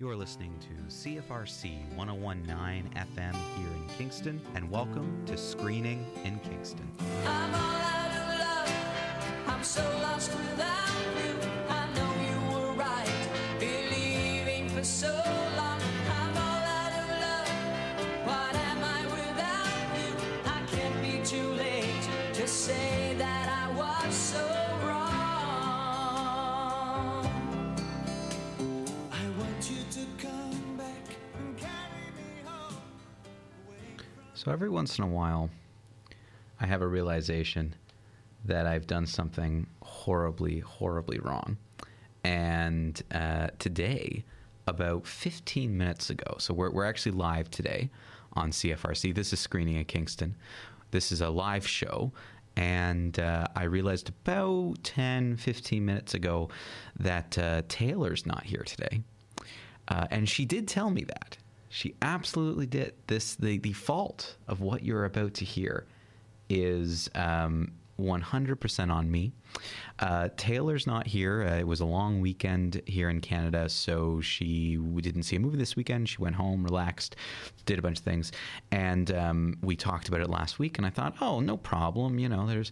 You're listening to CFRC 1019 FM here in Kingston, and welcome to Screening in Kingston. So, every once in a while, I have a realization that I've done something horribly, horribly wrong. And uh, today, about 15 minutes ago, so we're, we're actually live today on CFRC. This is Screening at Kingston. This is a live show. And uh, I realized about 10, 15 minutes ago that uh, Taylor's not here today. Uh, and she did tell me that. She absolutely did. This the the fault of what you're about to hear is um, 100% on me. Uh, Taylor's not here. Uh, it was a long weekend here in Canada, so she didn't see a movie this weekend. She went home, relaxed, did a bunch of things, and um, we talked about it last week. And I thought, oh, no problem. You know, there's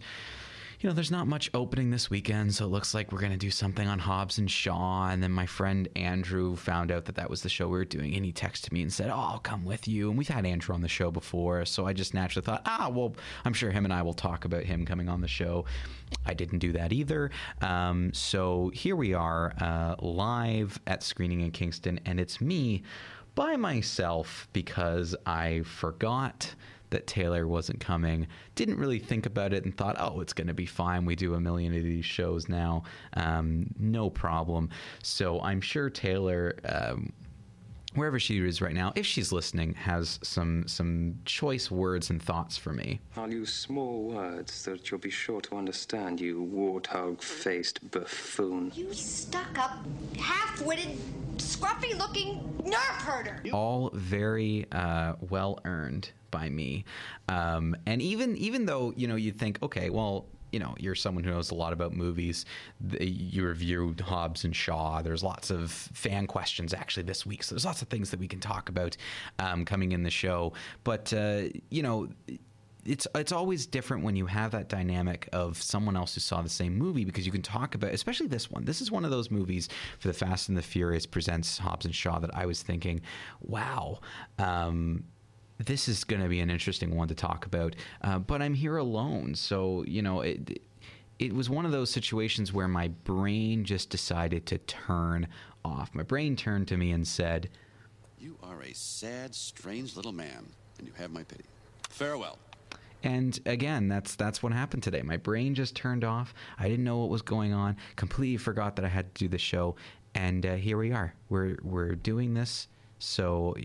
you know, there's not much opening this weekend, so it looks like we're going to do something on Hobbs and Shaw. And then my friend Andrew found out that that was the show we were doing, and he texted me and said, "Oh, I'll come with you." And we've had Andrew on the show before, so I just naturally thought, "Ah, well, I'm sure him and I will talk about him coming on the show." I didn't do that either. Um, so here we are, uh, live at screening in Kingston, and it's me by myself because I forgot that Taylor wasn't coming. Didn't really think about it and thought, oh, it's going to be fine. We do a million of these shows now. Um, no problem. So I'm sure Taylor. Um, Wherever she is right now, if she's listening, has some some choice words and thoughts for me. I'll use small words that you'll be sure to understand, you warthog-faced buffoon. You stuck up, half witted, scruffy looking nerf herder. all very uh, well earned by me. Um, and even even though you know you'd think, okay, well, you know, you're someone who knows a lot about movies. You reviewed Hobbs and Shaw. There's lots of fan questions actually this week, so there's lots of things that we can talk about um, coming in the show. But uh, you know it's it's always different when you have that dynamic of someone else who saw the same movie because you can talk about especially this one. This is one of those movies for the Fast and the Furious presents Hobbs and Shaw that I was thinking, wow. Um, this is going to be an interesting one to talk about, uh, but I'm here alone, so you know it. It was one of those situations where my brain just decided to turn off. My brain turned to me and said, You are a sad, strange little man, and you have my pity. Farewell. And again, that's that's what happened today. My brain just turned off. I didn't know what was going on. Completely forgot that I had to do the show. And uh, here we are. We're we're doing this. So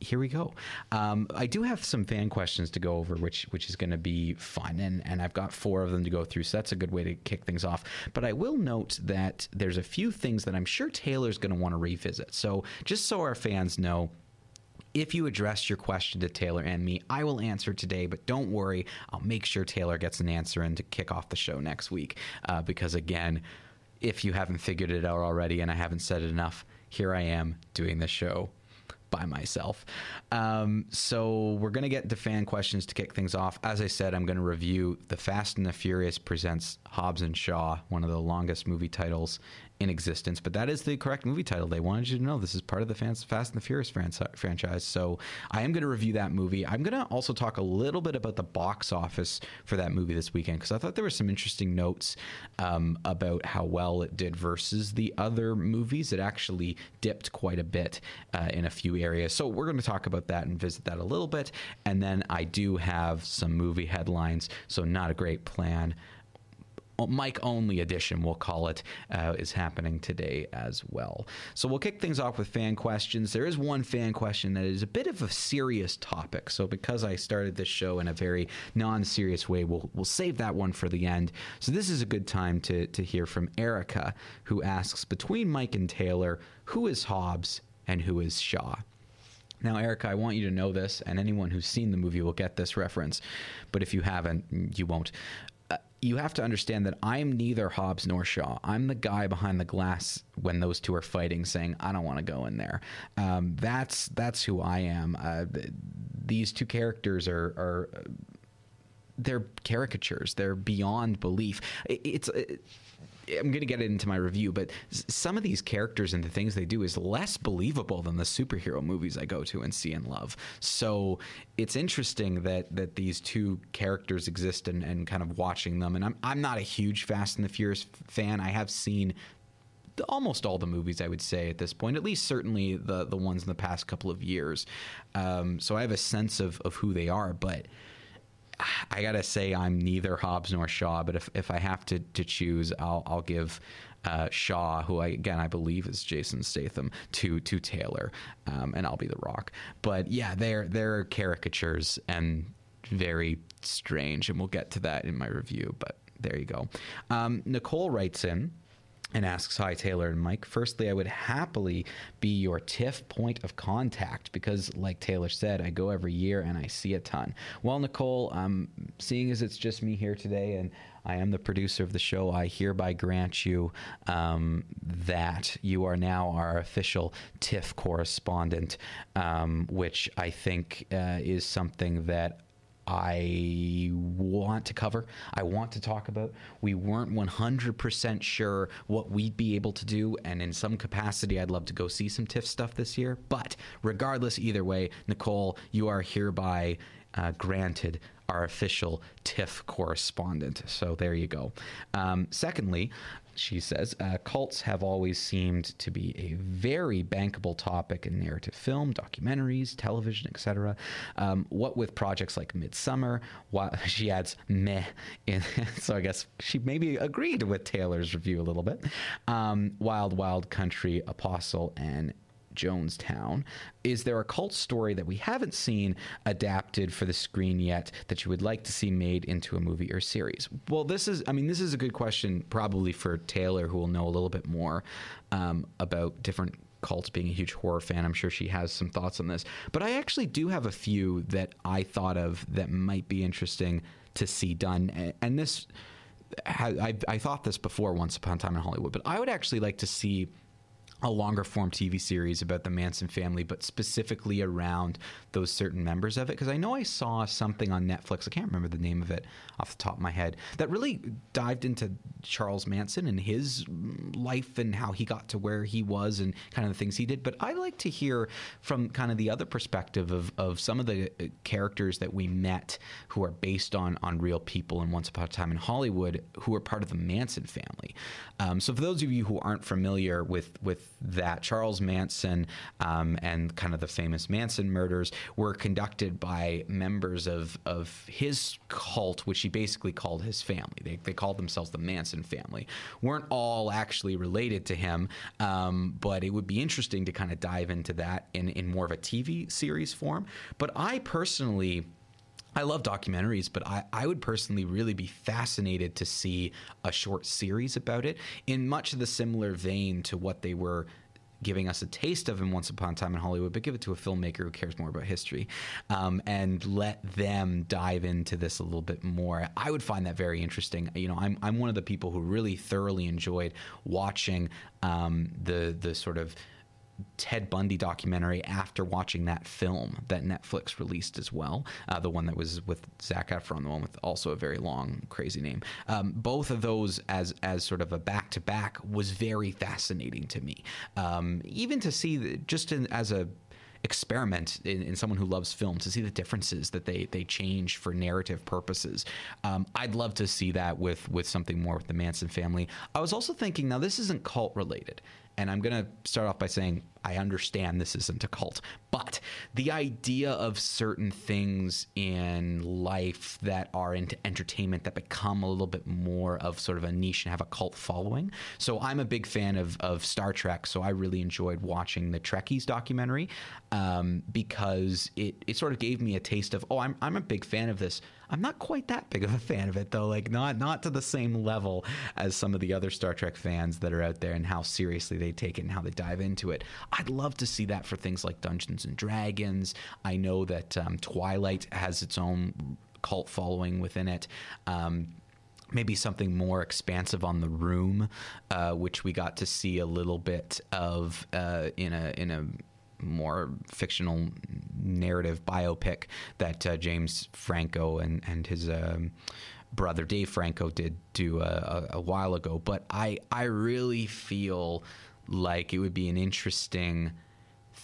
here we go. Um, I do have some fan questions to go over, which which is going to be fun, and and I've got four of them to go through. So that's a good way to kick things off. But I will note that there's a few things that I'm sure Taylor's going to want to revisit. So just so our fans know if you address your question to Taylor and me, I will answer today, but don't worry. I'll make sure Taylor gets an answer and to kick off the show next week. Uh, because again, if you haven't figured it out already and I haven't said it enough, here I am doing the show by myself. Um, so we're going to get to fan questions to kick things off. As I said, I'm going to review The Fast and the Furious presents Hobbs and Shaw, one of the longest movie titles in existence. But that is the correct movie title. They wanted you to know this is part of the Fast and the Furious franchise. So I am going to review that movie. I'm going to also talk a little bit about the box office for that movie this weekend because I thought there were some interesting notes um, about how well it did versus the other movies. It actually dipped quite a bit uh, in a few areas. So we're going to talk about that and visit that a little bit. And then I do have some movie headlines. So not a great plan. Mike only edition, we'll call it, uh, is happening today as well. So we'll kick things off with fan questions. There is one fan question that is a bit of a serious topic. So because I started this show in a very non-serious way, we'll we'll save that one for the end. So this is a good time to to hear from Erica, who asks between Mike and Taylor, who is Hobbs and who is Shaw? Now, Erica, I want you to know this, and anyone who's seen the movie will get this reference, but if you haven't, you won't. Uh, you have to understand that I'm neither Hobbs nor Shaw. I'm the guy behind the glass when those two are fighting, saying, "I don't want to go in there." Um, that's that's who I am. Uh, th- these two characters are are they're caricatures. They're beyond belief. It, it's. It, I'm going to get it into my review, but some of these characters and the things they do is less believable than the superhero movies I go to and see and love. So it's interesting that that these two characters exist and, and kind of watching them. And I'm I'm not a huge Fast and the Furious fan. I have seen almost all the movies I would say at this point, at least certainly the the ones in the past couple of years. Um, so I have a sense of of who they are, but. I gotta say I'm neither Hobbs nor Shaw, but if, if I have to, to choose, I'll I'll give uh, Shaw, who I again I believe is Jason Statham, to to Taylor, um, and I'll be the Rock. But yeah, they're they're caricatures and very strange, and we'll get to that in my review. But there you go. Um, Nicole writes in and asks Hi Taylor and Mike. Firstly, I would happily be your TIFF point of contact because, like Taylor said, I go every year and I see a ton. Well, Nicole, um, seeing as it's just me here today and I am the producer of the show, I hereby grant you um, that you are now our official TIFF correspondent, um, which I think uh, is something that I want to cover. I want to talk about. We weren't 100% sure what we'd be able to do, and in some capacity, I'd love to go see some TIFF stuff this year. But regardless, either way, Nicole, you are hereby uh, granted our official TIFF correspondent. So there you go. Um, secondly, she says uh, cults have always seemed to be a very bankable topic in narrative film, documentaries, television, etc. Um, what with projects like Midsommar, while she adds meh, in, so I guess she maybe agreed with Taylor's review a little bit. Um, Wild Wild Country, Apostle, and Jonestown. Is there a cult story that we haven't seen adapted for the screen yet that you would like to see made into a movie or series? Well, this is, I mean, this is a good question probably for Taylor, who will know a little bit more um, about different cults being a huge horror fan. I'm sure she has some thoughts on this. But I actually do have a few that I thought of that might be interesting to see done. And this, I, I thought this before once upon a time in Hollywood, but I would actually like to see a longer form TV series about the Manson family, but specifically around those certain members of it. Because I know I saw something on Netflix, I can't remember the name of it off the top of my head, that really dived into Charles Manson and his life and how he got to where he was and kind of the things he did. But I like to hear from kind of the other perspective of, of some of the uh, characters that we met who are based on, on real people in Once Upon a Time in Hollywood who are part of the Manson family. Um, so for those of you who aren't familiar with, with that, Charles Manson um, and kind of the famous Manson murders were conducted by members of, of his cult, which he basically called his family. They, they called themselves the Manson family. Weren't all actually related to him, um, but it would be interesting to kind of dive into that in, in more of a TV series form. But I personally. I love documentaries, but I, I would personally really be fascinated to see a short series about it in much of the similar vein to what they were giving us a taste of in Once Upon a Time in Hollywood, but give it to a filmmaker who cares more about history um, and let them dive into this a little bit more. I would find that very interesting. You know, I'm, I'm one of the people who really thoroughly enjoyed watching um, the the sort of Ted Bundy documentary after watching that film that Netflix released as well. Uh, the one that was with Zac Efron, the one with also a very long, crazy name. Um, both of those as as sort of a back to back was very fascinating to me. Um, even to see just in, as a experiment in, in someone who loves film to see the differences that they they change for narrative purposes. Um, I'd love to see that with with something more with the Manson family. I was also thinking now this isn't cult related. And I'm going to start off by saying I understand this isn't a cult, but the idea of certain things in life that are into entertainment that become a little bit more of sort of a niche and have a cult following. So I'm a big fan of, of Star Trek, so I really enjoyed watching the Trekkies documentary um, because it, it sort of gave me a taste of, oh, I'm, I'm a big fan of this. I'm not quite that big of a fan of it though, like not not to the same level as some of the other Star Trek fans that are out there and how seriously they take it and how they dive into it. I'd love to see that for things like Dungeons and Dragons. I know that um, Twilight has its own cult following within it. Um, maybe something more expansive on the room, uh, which we got to see a little bit of uh, in a in a more fictional narrative biopic that uh, James Franco and and his. Um, brother Dave Franco did do a, a, a while ago, but I I really feel like it would be an interesting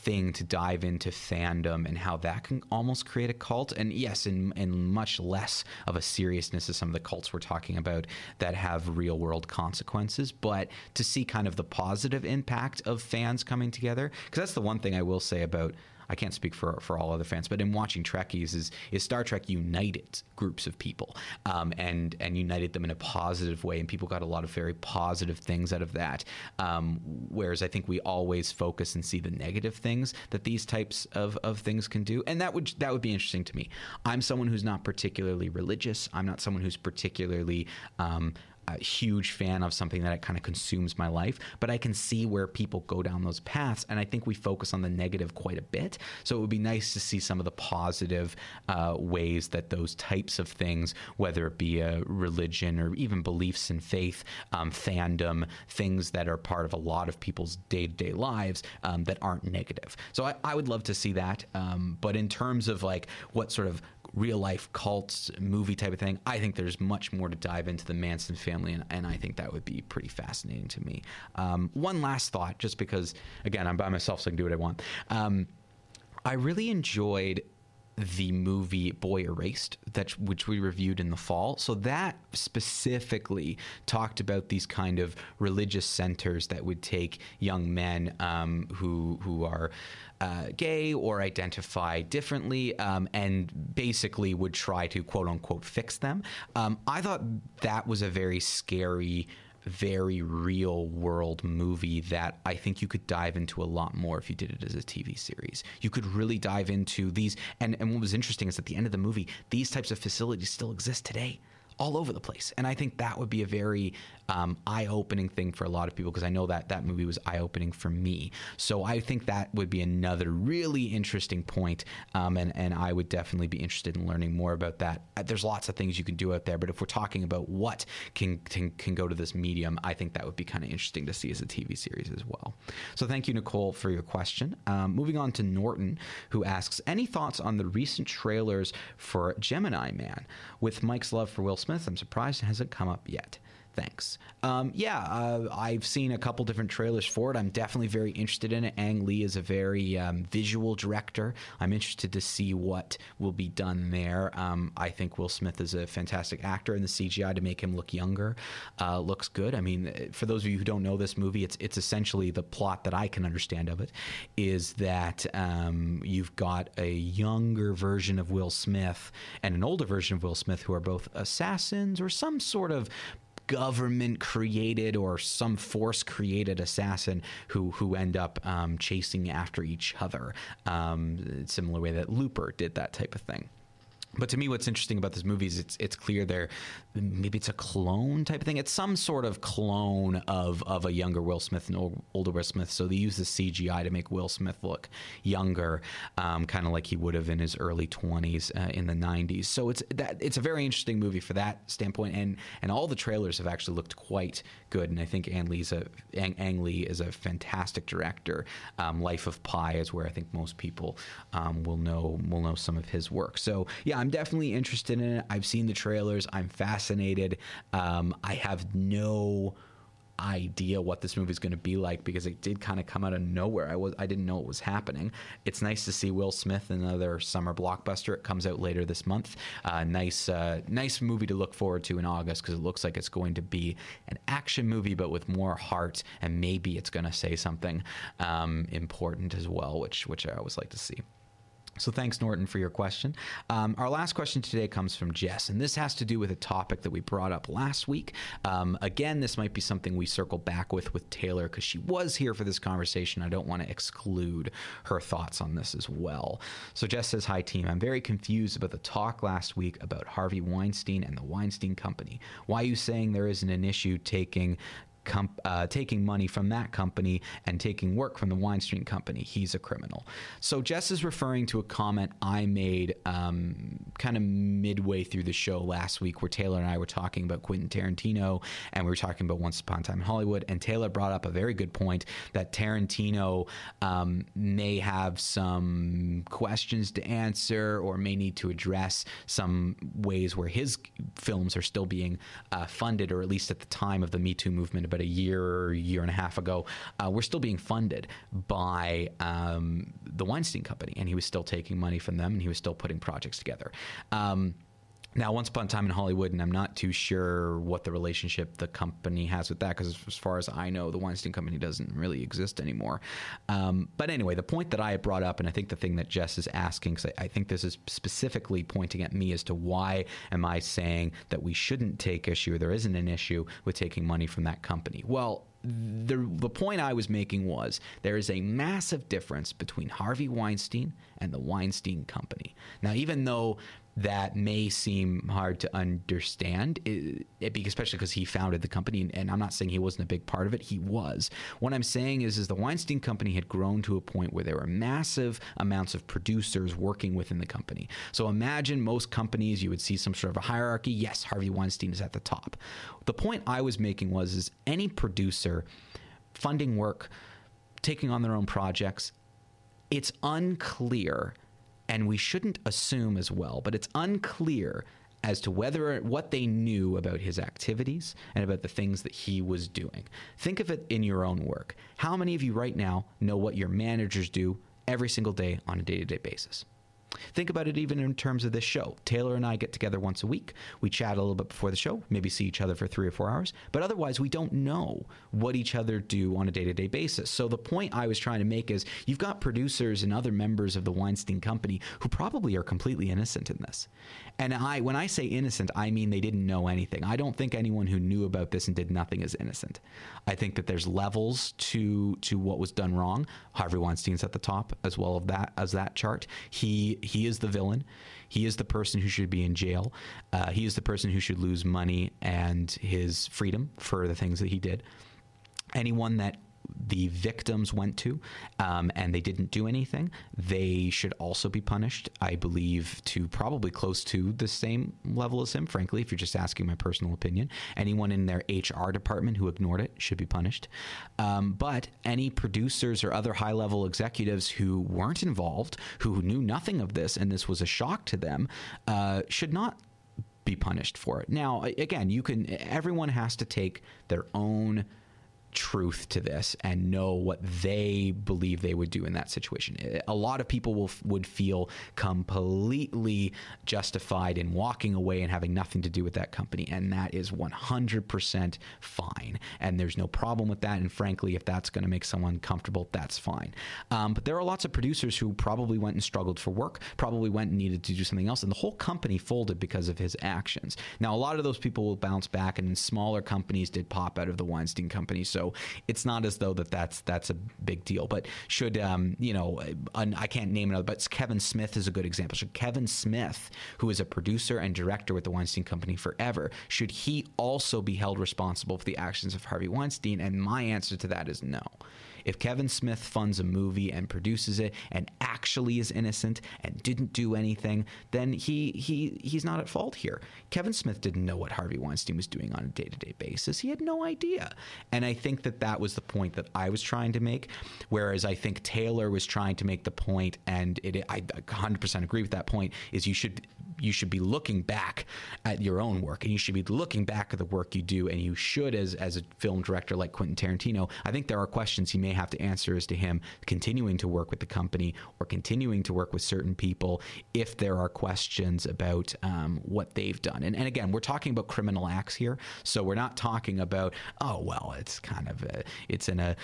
thing to dive into fandom and how that can almost create a cult. And yes, in, in much less of a seriousness as some of the cults we're talking about that have real world consequences. But to see kind of the positive impact of fans coming together, because that's the one thing I will say about I can't speak for for all other fans, but in watching Trekkies, is is Star Trek united groups of people um, and and united them in a positive way, and people got a lot of very positive things out of that. Um, whereas I think we always focus and see the negative things that these types of, of things can do, and that would that would be interesting to me. I'm someone who's not particularly religious. I'm not someone who's particularly um, a huge fan of something that kind of consumes my life, but I can see where people go down those paths, and I think we focus on the negative quite a bit. So it would be nice to see some of the positive uh, ways that those types of things, whether it be a religion or even beliefs and faith, um, fandom, things that are part of a lot of people's day to day lives um, that aren't negative. So I, I, would love to see that. Um, but in terms of like what sort of real life cults movie type of thing. I think there's much more to dive into the Manson family, and, and I think that would be pretty fascinating to me. Um, one last thought, just because again I'm by myself, so I can do what I want. Um, I really enjoyed the movie Boy Erased, that which we reviewed in the fall. So that specifically talked about these kind of religious centers that would take young men um, who who are uh, gay or identify differently, um, and basically would try to quote unquote fix them. Um, I thought that was a very scary very real world movie that I think you could dive into a lot more if you did it as a TV series. You could really dive into these. And, and what was interesting is at the end of the movie, these types of facilities still exist today all over the place. And I think that would be a very um, eye-opening thing for a lot of people because I know that that movie was eye-opening for me. So I think that would be another really interesting point, um, and and I would definitely be interested in learning more about that. Uh, there's lots of things you can do out there, but if we're talking about what can can, can go to this medium, I think that would be kind of interesting to see as a TV series as well. So thank you, Nicole, for your question. Um, moving on to Norton, who asks any thoughts on the recent trailers for Gemini Man with Mike's love for Will Smith. I'm surprised it hasn't come up yet. Thanks. Um, yeah, uh, I've seen a couple different trailers for it. I'm definitely very interested in it. Ang Lee is a very um, visual director. I'm interested to see what will be done there. Um, I think Will Smith is a fantastic actor, and the CGI to make him look younger uh, looks good. I mean, for those of you who don't know this movie, it's it's essentially the plot that I can understand of it is that um, you've got a younger version of Will Smith and an older version of Will Smith who are both assassins or some sort of government created or some force created assassin who who end up um, chasing after each other. Um, similar way that Looper did that type of thing. But to me, what's interesting about this movie is it's it's clear there maybe it's a clone type of thing. It's some sort of clone of of a younger Will Smith and older Will Smith. So they use the CGI to make Will Smith look younger, um, kind of like he would have in his early twenties uh, in the '90s. So it's that it's a very interesting movie for that standpoint, and and all the trailers have actually looked quite good. And I think Ang Lee's a Ang, Ang Lee is a fantastic director. Um, Life of Pi is where I think most people um, will know will know some of his work. So yeah, I'm definitely interested in it. I've seen the trailers. I'm fascinated. Um, I have no idea what this movie is going to be like because it did kind of come out of nowhere. I was I didn't know it was happening. It's nice to see Will Smith another summer blockbuster. It comes out later this month. Uh, nice uh, nice movie to look forward to in August because it looks like it's going to be an action movie but with more heart and maybe it's going to say something um, important as well, which which I always like to see. So thanks, Norton, for your question. Um, our last question today comes from Jess, and this has to do with a topic that we brought up last week. Um, again, this might be something we circle back with with Taylor because she was here for this conversation. I don't want to exclude her thoughts on this as well. So Jess says, "Hi team, I'm very confused about the talk last week about Harvey Weinstein and the Weinstein Company. Why are you saying there isn't an issue taking?" Comp- uh, taking money from that company and taking work from the Weinstein Company. He's a criminal. So Jess is referring to a comment I made um, kind of midway through the show last week, where Taylor and I were talking about Quentin Tarantino and we were talking about Once Upon a Time in Hollywood. And Taylor brought up a very good point that Tarantino um, may have some questions to answer or may need to address some ways where his films are still being uh, funded, or at least at the time of the Me Too movement about a year, year and a half ago, uh, were still being funded by um, the Weinstein Company, and he was still taking money from them, and he was still putting projects together. Um, now, once upon a time in Hollywood, and I'm not too sure what the relationship the company has with that, because as far as I know, the Weinstein Company doesn't really exist anymore. Um, but anyway, the point that I brought up, and I think the thing that Jess is asking, because I, I think this is specifically pointing at me as to why am I saying that we shouldn't take issue, or there isn't an issue with taking money from that company. Well, the, the point I was making was there is a massive difference between Harvey Weinstein and the Weinstein Company. Now, even though that may seem hard to understand, it, it, especially because he founded the company, and I'm not saying he wasn't a big part of it. He was. What I'm saying is, is the Weinstein Company had grown to a point where there were massive amounts of producers working within the company. So imagine most companies, you would see some sort of a hierarchy. Yes, Harvey Weinstein is at the top. The point I was making was, is any producer funding work, taking on their own projects, it's unclear and we shouldn't assume as well, but it's unclear as to whether what they knew about his activities and about the things that he was doing. Think of it in your own work. How many of you right now know what your managers do every single day on a day to day basis? Think about it even in terms of this show. Taylor and I get together once a week. We chat a little bit before the show, maybe see each other for three or four hours, but otherwise we don't know what each other do on a day to day basis. So the point I was trying to make is you've got producers and other members of the Weinstein Company who probably are completely innocent in this. And I, when I say innocent, I mean they didn't know anything. I don't think anyone who knew about this and did nothing is innocent. I think that there's levels to to what was done wrong. Harvey Weinstein's at the top as well of that as that chart. He he is the villain. He is the person who should be in jail. Uh, he is the person who should lose money and his freedom for the things that he did. Anyone that the victims went to um, and they didn't do anything, they should also be punished, I believe, to probably close to the same level as him, frankly, if you're just asking my personal opinion. Anyone in their HR department who ignored it should be punished. Um, but any producers or other high level executives who weren't involved, who knew nothing of this, and this was a shock to them, uh, should not be punished for it. Now, again, you can, everyone has to take their own truth to this and know what they believe they would do in that situation. A lot of people will would feel completely justified in walking away and having nothing to do with that company, and that is 100% fine. And there's no problem with that. And frankly, if that's going to make someone comfortable, that's fine. Um, but there are lots of producers who probably went and struggled for work, probably went and needed to do something else, and the whole company folded because of his actions. Now, a lot of those people will bounce back, and smaller companies did pop out of the Weinstein Company. So so it's not as though that that's that's a big deal. But should um, you know, I can't name another, but Kevin Smith is a good example. Should Kevin Smith, who is a producer and director with the Weinstein Company forever, should he also be held responsible for the actions of Harvey Weinstein? And my answer to that is no. If Kevin Smith funds a movie and produces it and actually is innocent and didn't do anything, then he he he's not at fault here. Kevin Smith didn't know what Harvey Weinstein was doing on a day-to-day basis. He had no idea. And I think that that was the point that I was trying to make whereas I think Taylor was trying to make the point and it I 100% agree with that point is you should you should be looking back at your own work and you should be looking back at the work you do and you should as as a film director like Quentin Tarantino I think there are questions he may have to answer as to him continuing to work with the company or continuing to work with certain people if there are questions about um, what they've done. And, and again we're talking about criminal acts here so we're not talking about oh well it's kind of a, it's in a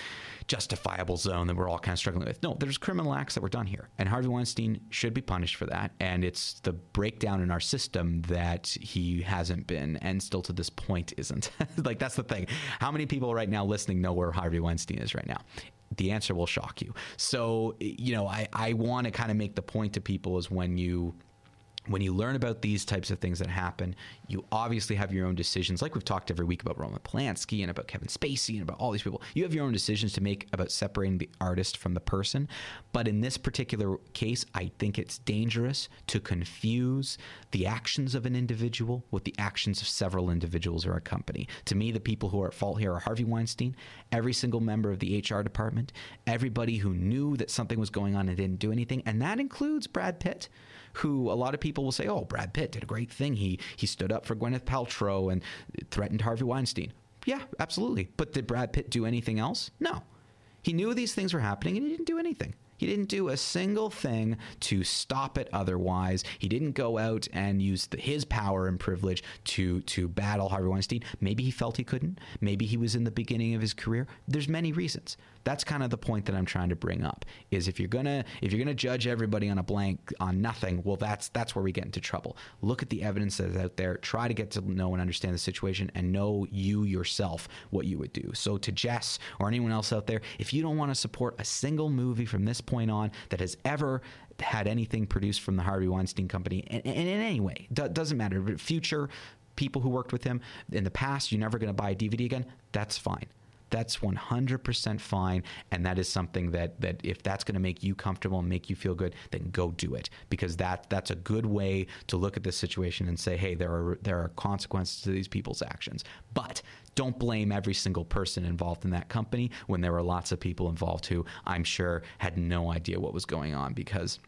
justifiable zone that we're all kind of struggling with. No there's criminal acts that were done here and Harvey Weinstein should be punished for that and it's the breakdown down in our system that he hasn't been and still to this point isn't. like that's the thing. How many people right now listening know where Harvey Weinstein is right now? The answer will shock you. So, you know, I, I want to kind of make the point to people is when you when you learn about these types of things that happen, you obviously have your own decisions. Like we've talked every week about Roman Polanski and about Kevin Spacey and about all these people. You have your own decisions to make about separating the artist from the person. But in this particular case, I think it's dangerous to confuse the actions of an individual with the actions of several individuals or a company. To me, the people who are at fault here are Harvey Weinstein, every single member of the HR department, everybody who knew that something was going on and didn't do anything, and that includes Brad Pitt who a lot of people will say, "Oh, Brad Pitt did a great thing. He he stood up for Gwyneth Paltrow and threatened Harvey Weinstein." Yeah, absolutely. But did Brad Pitt do anything else? No. He knew these things were happening and he didn't do anything. He didn't do a single thing to stop it otherwise. He didn't go out and use the, his power and privilege to to battle Harvey Weinstein. Maybe he felt he couldn't. Maybe he was in the beginning of his career. There's many reasons. That's kind of the point that I'm trying to bring up is if you're to if you're to judge everybody on a blank on nothing, well that's that's where we get into trouble. Look at the evidence that's out there, try to get to know and understand the situation and know you yourself what you would do. So to Jess or anyone else out there, if you don't want to support a single movie from this point on that has ever had anything produced from the Harvey Weinstein Company, and, and in any way, do, doesn't matter. Future people who worked with him in the past, you're never going to buy a DVD again. That's fine. That's 100% fine, and that is something that that if that's going to make you comfortable and make you feel good, then go do it because that that's a good way to look at this situation and say, hey, there are there are consequences to these people's actions. But don't blame every single person involved in that company when there were lots of people involved who I'm sure had no idea what was going on because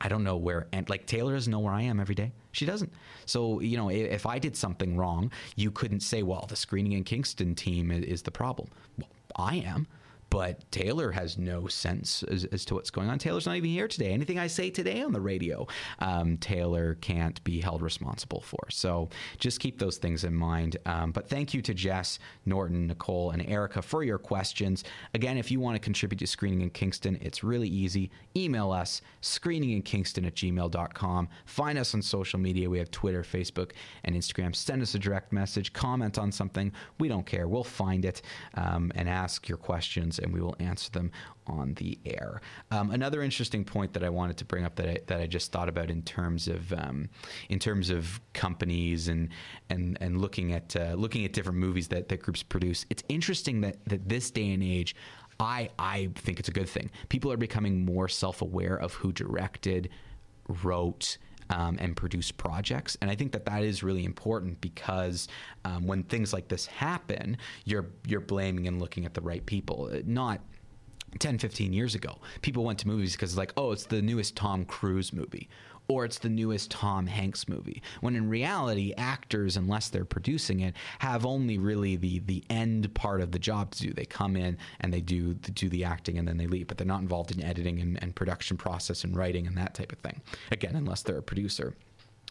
I don't know where, and like Taylor doesn't know where I am every day. She doesn't. So, you know, if, I did something wrong, you couldn't say, well, the screening in Kingston team is, is the problem. Well, I am. But Taylor has no sense as, as, to what's going on. Taylor's not even here today. Anything I say today on the radio, um, Taylor can't be held responsible for. So just keep those things in mind. Um, but thank you to Jess, Norton, Nicole, and Erica for your questions. Again, if you want to contribute to Screening in Kingston, it's really easy. Email us, screeninginkingston at gmail.com. Find us on social media. We have Twitter, Facebook, and Instagram. Send us a direct message, comment on something. We don't care. We'll find it um, and ask your questions and we will answer them on the air. Um, another interesting point that I wanted to bring up that I, that I just thought about in terms of um, in terms of companies and and and looking at uh, looking at different movies that, that groups produce. It's interesting that that this day and age. I, I think it's a good thing. People are becoming more self aware of who directed, wrote, um, and produce projects. And I think that that is really important because um, when things like this happen, you're you're blaming and looking at the right people, not 10, 15 years ago. People went to movies because it's like, oh, it's the newest Tom Cruise movie or it's the newest Tom Hanks movie. When in reality, actors, unless they're producing it, have only really the the end part of the job to do. They come in and they do do the acting and then they leave, but they're not involved in editing and, and production process and writing and that type of thing. Again, unless they're a producer.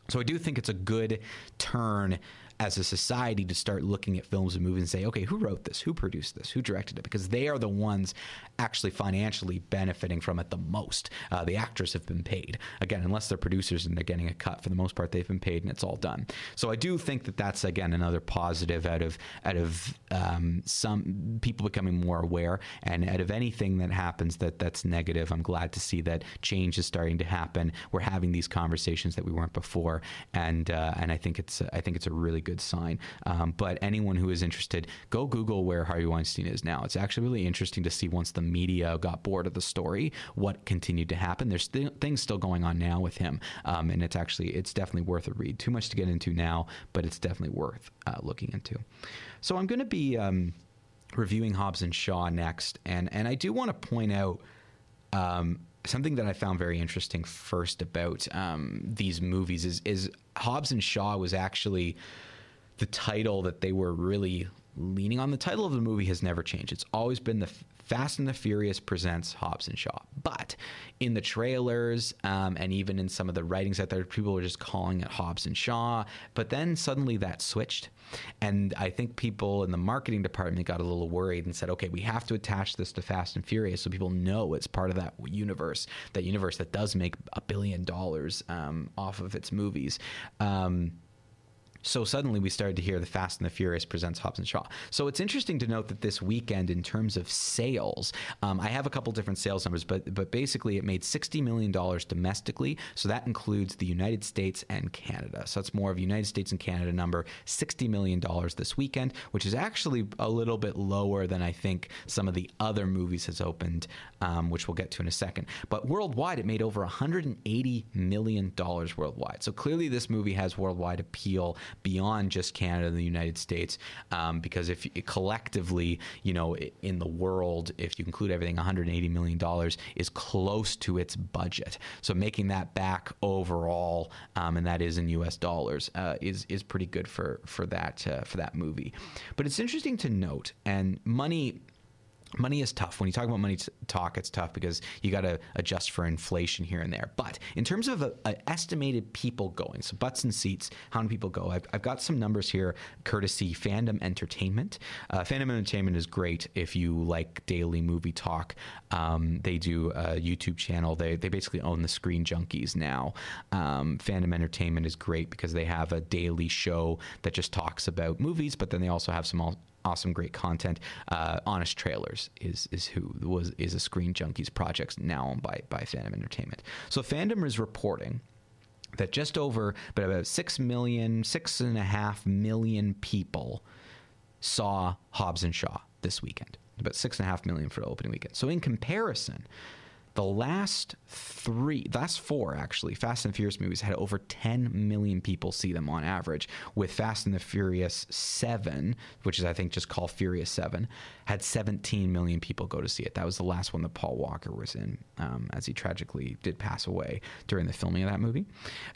So I do think it's a good turn as a society to start looking at films and movies and say, okay, who wrote this? Who produced this? Who directed it? Because they are the ones actually financially benefiting from it the most. Uh, the actors have been paid. Again, unless they're producers and they're getting a cut, for the most part, they've been paid and it's all done. So I do think that that's, again, another positive out of, out of um, some people becoming more aware. And out of anything that happens that that's negative, I'm glad to see that change is starting to happen. We're having these conversations that we weren't before. And, uh, and I think it's, I think it's a really good sign. Um, but anyone who is interested, go Google where Harvey Weinstein is now. It's actually really interesting to see once the media got bored of the story, what continued to happen. There's th- things still going on now with him, um, and it's actually it's definitely worth a read. Too much to get into now, but it's definitely worth uh, looking into. So I'm going to be um, reviewing Hobbs and Shaw next, and and I do want to point out. Um, something that I found very interesting first about um, these movies is is Hobbs and Shaw was actually the title that they were really leaning on. The title of the movie has never changed. It's always been the Fast and the Furious presents Hobbs and Shaw. But in the trailers um, and even in some of the writings out there, people were just calling it Hobbs and Shaw. But then suddenly that switched. And I think people in the marketing department got a little worried and said, okay, we have to attach this to Fast and Furious so people know it's part of that universe, that universe that does make a billion dollars um, off of its movies. Um, So suddenly we started to hear the Fast and the Furious presents Hobbs and Shaw. So it's interesting to note that this weekend, in terms of sales, um, I have a couple different sales numbers, but but basically it made sixty million dollars domestically. So that includes the United States and Canada. So that's more of United States and Canada number, sixty million dollars this weekend, which is actually a little bit lower than I think some of the other movies has opened, um, which we'll get to in a second. But worldwide, it made over one hundred and eighty million dollars worldwide. So clearly, this movie has worldwide appeal beyond just Canada and the United States, um, because if collectively, you know, in the world, if you include everything, 180 million dollars is close to its budget. So making that back overall, um, and that is in U.S. dollars, uh, is is pretty good for for that uh, for that movie. But it's interesting to note, and money money is tough. When you talk about money t- talk it's tough because you got to adjust for inflation here and there. But in terms of estimated people going so butts and seats how many people go? I've, I've got some numbers here courtesy fandom entertainment. Uh, fandom entertainment is great if you like daily movie talk. Um, they do a youtube channel. They, they basically own the screen junkies now. Um, fandom entertainment is great because they have a daily show that just talks about movies but then they also have some all awesome, great content. Uh, Honest Trailers is is who was is a Screen Junkies project now owned by by Fandom Entertainment. So Fandom is reporting that just over, but about six million, six and a half million people saw Hobbs and Shaw this weekend. About six and a half million for the opening weekend. So in comparison, the last three, last four actually, Fast and Furious movies had over 10 million people see them on average. With Fast and the Furious 7, which is I think just called Furious 7, had 17 million people go to see it. That was the last one that Paul Walker was in, um, as he tragically did pass away during the filming of that movie.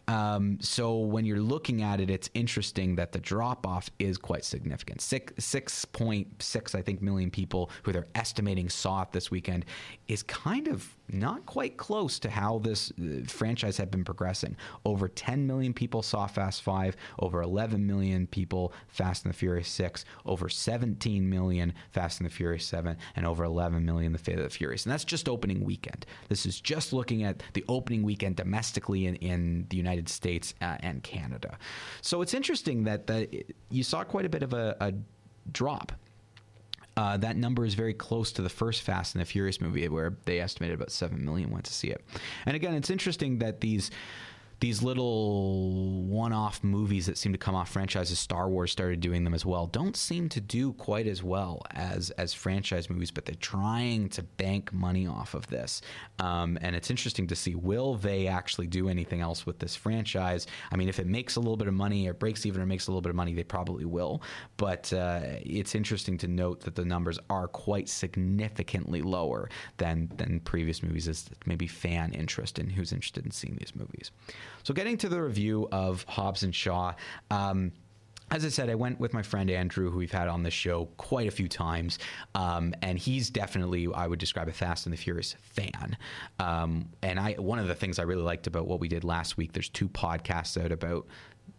Um, so when you're looking at it, it's interesting that the drop off is quite significant. Six six point six, I think, million people who they're estimating saw it this weekend is kind of not quite close to how this uh, franchise had been progressing. Over 10 million people saw Fast Five. Over 11 million people Fast and the Furious Six. Over 17 million Fast and the Furious Seven, and over 11 million The Fate of the Furious. And that's just opening weekend. This is just looking at the opening weekend domestically in, in the United States uh, and Canada. So it's interesting that the, you saw quite a bit of a, a drop uh, that number is very close to the first Fast and the Furious movie, where they estimated about seven million went to see it. And again, it's interesting that these these little one-off movies that seem to come off franchises star wars started doing them as well don't seem to do quite as well as as franchise movies but they're trying to bank money off of this. Um, and it's interesting to see will they actually do anything else with this franchise? I mean if it makes a little bit of money or breaks even or makes a little bit of money they probably will. But uh, it's interesting to note that the numbers are quite significantly lower than than previous movies as maybe fan interest in who's interested in seeing these movies so getting to the review of Hobbs and Shaw. Um, as I said, I went with my friend Andrew, who we've had on the show quite a few times, um, and he's definitely I would describe a Fast and the Furious fan. Um, and I one of the things I really liked about what we did last week. There's two podcasts out about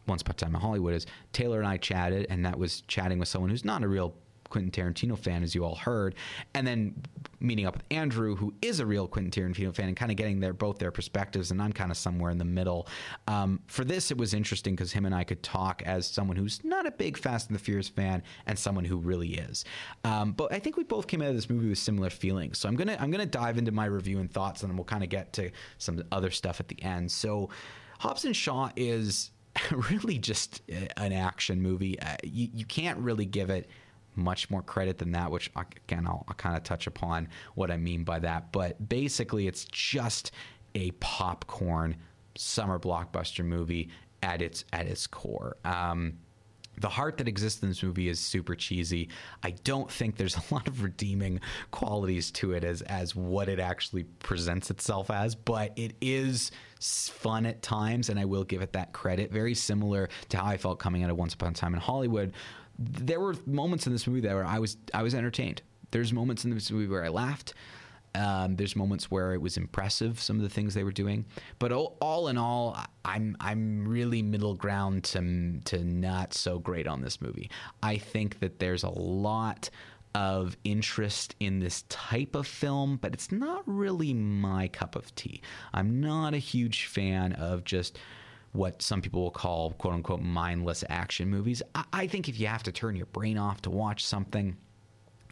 Once Upon a Time in Hollywood. Is Taylor and I chatted, and that was chatting with someone who's not a real Quentin Tarantino fan, as you all heard, and then meeting up with Andrew, who is a real Quentin Tarantino fan, and kind of getting their both their perspectives, and I'm kind of somewhere in the middle. Um, for this, it was interesting because him and I could talk as someone who's not a big Fast and the Furious fan, and someone who really is. Um, but I think we both came out of this movie with similar feelings. So I'm gonna I'm gonna dive into my review and thoughts, and then we'll kind of get to some other stuff at the end. So Hobbs and Shaw is really just an action movie. Uh, you, you can't really give it much more credit than that, which again, I'll, I'll kind of touch upon what I mean by that. But basically, it's just a popcorn summer blockbuster movie at its at its core. Um, the heart that exists in this movie is super cheesy. I don't think there's a lot of redeeming qualities to it as as what it actually presents itself as, but it is fun at times, and I will give it that credit. Very similar to how I felt coming out of Once Upon a Time in Hollywood. There were moments in this movie that where I was I was entertained. There's moments in this movie where I laughed. Um, there's moments where it was impressive, some of the things they were doing, but all, all in all, I'm I'm really middle ground to to not so great on this movie. I think that there's a lot of interest in this type of film, but it's not really my cup of tea. I'm not a huge fan of just what some people will call quote unquote mindless action movies. I, I think if you have to turn your brain off to watch something,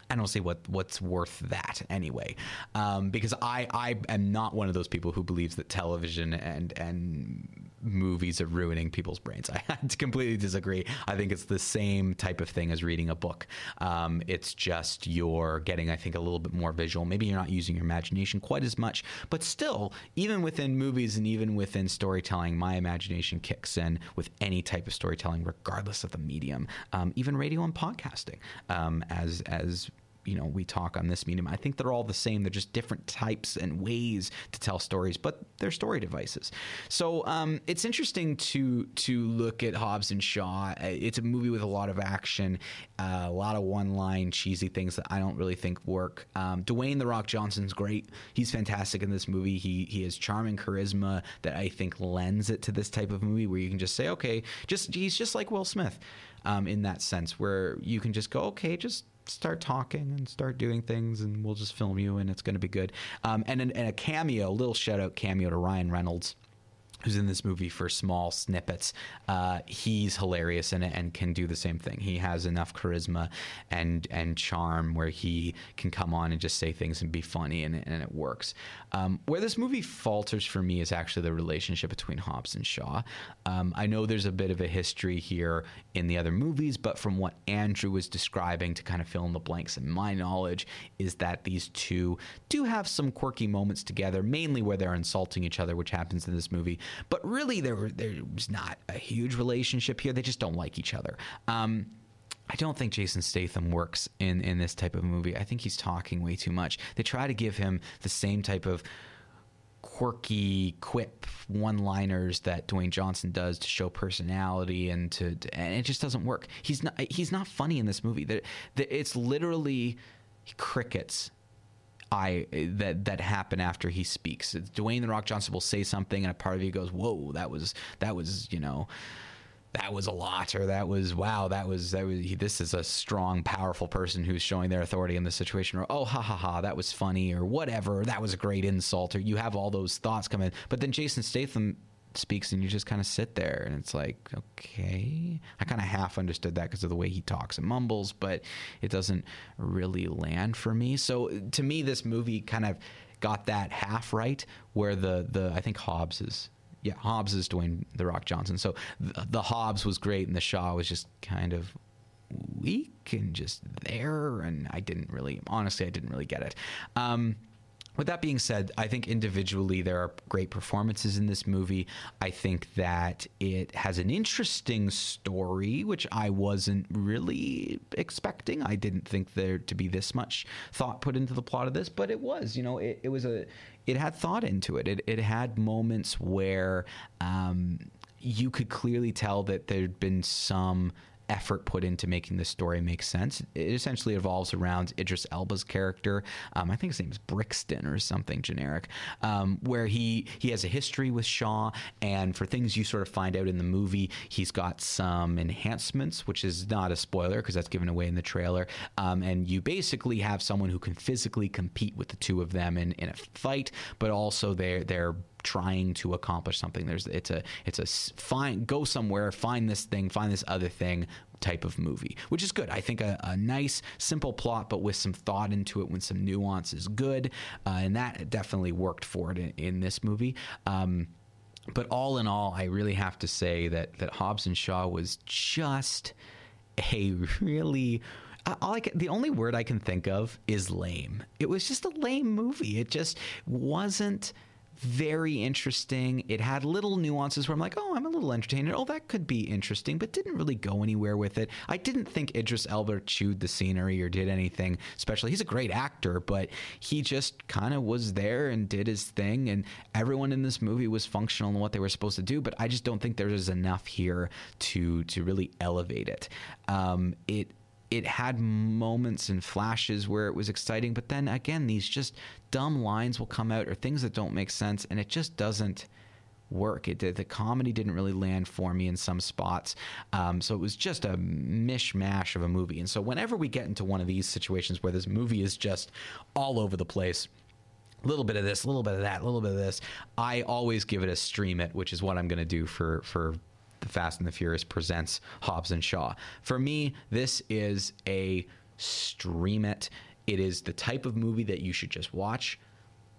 I don't see what what's worth that anyway, um, because I I am not one of those people who believes that television and and movies are ruining people's brains. I completely disagree. I think it's the same type of thing as reading a book. Um, it's just you're getting, I think, a little bit more visual. Maybe you're not using your imagination quite as much, but still, even within movies and even within storytelling, my imagination kicks in with any type of storytelling, regardless of the medium, um, even radio and podcasting, um, as as you know we talk on this medium. I think they're all the same. They're just different types and ways to tell stories, but they're story devices. So um, it's interesting to to look at Hobbs and Shaw. It's a movie with a lot of action, uh, a lot of one line cheesy things that I don't really think work. Um, Dwayne the Rock Johnson's great. He's fantastic in this movie. He he has charming charisma that I think lends it to this type of movie where you can just say, okay, just he's just like Will Smith. Um, in that sense, where you can just go, okay, just start talking and start doing things and we'll just film you and it's going to be good. Um, and, an, and a cameo a little shout out cameo to ryan reynolds who's in this movie for small snippets uh, he's hilarious in it and can do the same thing. He has enough charisma and and charm where he can come on and just say things and be funny and, and it works. Um, where this movie falters for me is actually the relationship between hobbs and shaw. Um, i know there's a bit of a history here in the other movies but from what andrew was describing to kind of fill in the blanks in my knowledge is that these two do have some quirky moments together mainly where they're insulting each other which happens in this movie but really there there was not a huge relationship here they just don't like each other um, I don't think Jason Statham works in, in this type of movie. I think he's talking way too much. They try to give him the same type of quirky quip one liners that Dwayne Johnson does to show personality and to, to- and it just doesn't work. He's not he's not funny in this movie. That it's literally crickets I that that happen after he speaks. Dwayne the Rock Johnson will say something and a part of you goes, "Whoa, that was that was, you know, that was a lot or that was wow that was that was this is a strong powerful person who's showing their authority in this situation or oh ha ha ha that was funny or whatever that was a great insult or you have all those thoughts come in but then jason statham speaks and you just kind of sit there and it's like okay i kind of half understood that because of the way he talks and mumbles but it doesn't really land for me so to me this movie kind of got that half right where the the i think hobbs is yeah, Hobbs is Dwayne the Rock Johnson. So the, the Hobbs was great, and the Shaw was just kind of weak and just there. And I didn't really, honestly, I didn't really get it. Um, with that being said, I think individually there are great performances in this movie. I think that it has an interesting story, which I wasn't really expecting. I didn't think there to be this much thought put into the plot of this, but it was. You know, it, it was a, it had thought into it. It, it had moments where um, you could clearly tell that there'd been some effort put into making this story make sense. It essentially evolves around Idris Elba's character. Um, I think his name is Brixton or something generic, um, where he he has a history with Shaw, and for things you sort of find out in the movie, he's got some enhancements, which is not a spoiler because that's given away in the trailer. Um, and you basically have someone who can physically compete with the two of them in, in a fight, but also they're they're trying to accomplish something. There's it's a it's a find go somewhere, find this thing, find this other thing type of movie, which is good. I think a, a nice simple plot, but with some thought into it, with some nuance is good, uh, and that definitely worked for it in, in this movie. Um, but all in all, I really have to say that that Hobbs and Shaw was just a really can, the only word I can think of is lame. It was just a lame movie. It just wasn't very interesting. It had little nuances where I'm like, oh, I'm a little entertained. Oh, that could be interesting, but didn't really go anywhere with it. I didn't think Idris Elba chewed the scenery or did anything special. He's a great actor, but he just kind of was there and did his thing. And everyone in this movie was functional in what they were supposed to do. But I just don't think there's enough here to to really elevate it. Um, it it had moments and flashes where it was exciting, but then again, these just dumb lines will come out or things that don't make sense, and it just doesn't work. It the comedy didn't really land for me in some spots, um, so it was just a mishmash of a movie. And so whenever we get into one of these situations where this movie is just all over the place. a little bit of this, a little bit of that, a little bit of this. I always give it a stream it, which is what I'm going to do for for the Fast and the Furious presents Hobbs and Shaw. For me, this is a stream it. It is the type of movie that you should just watch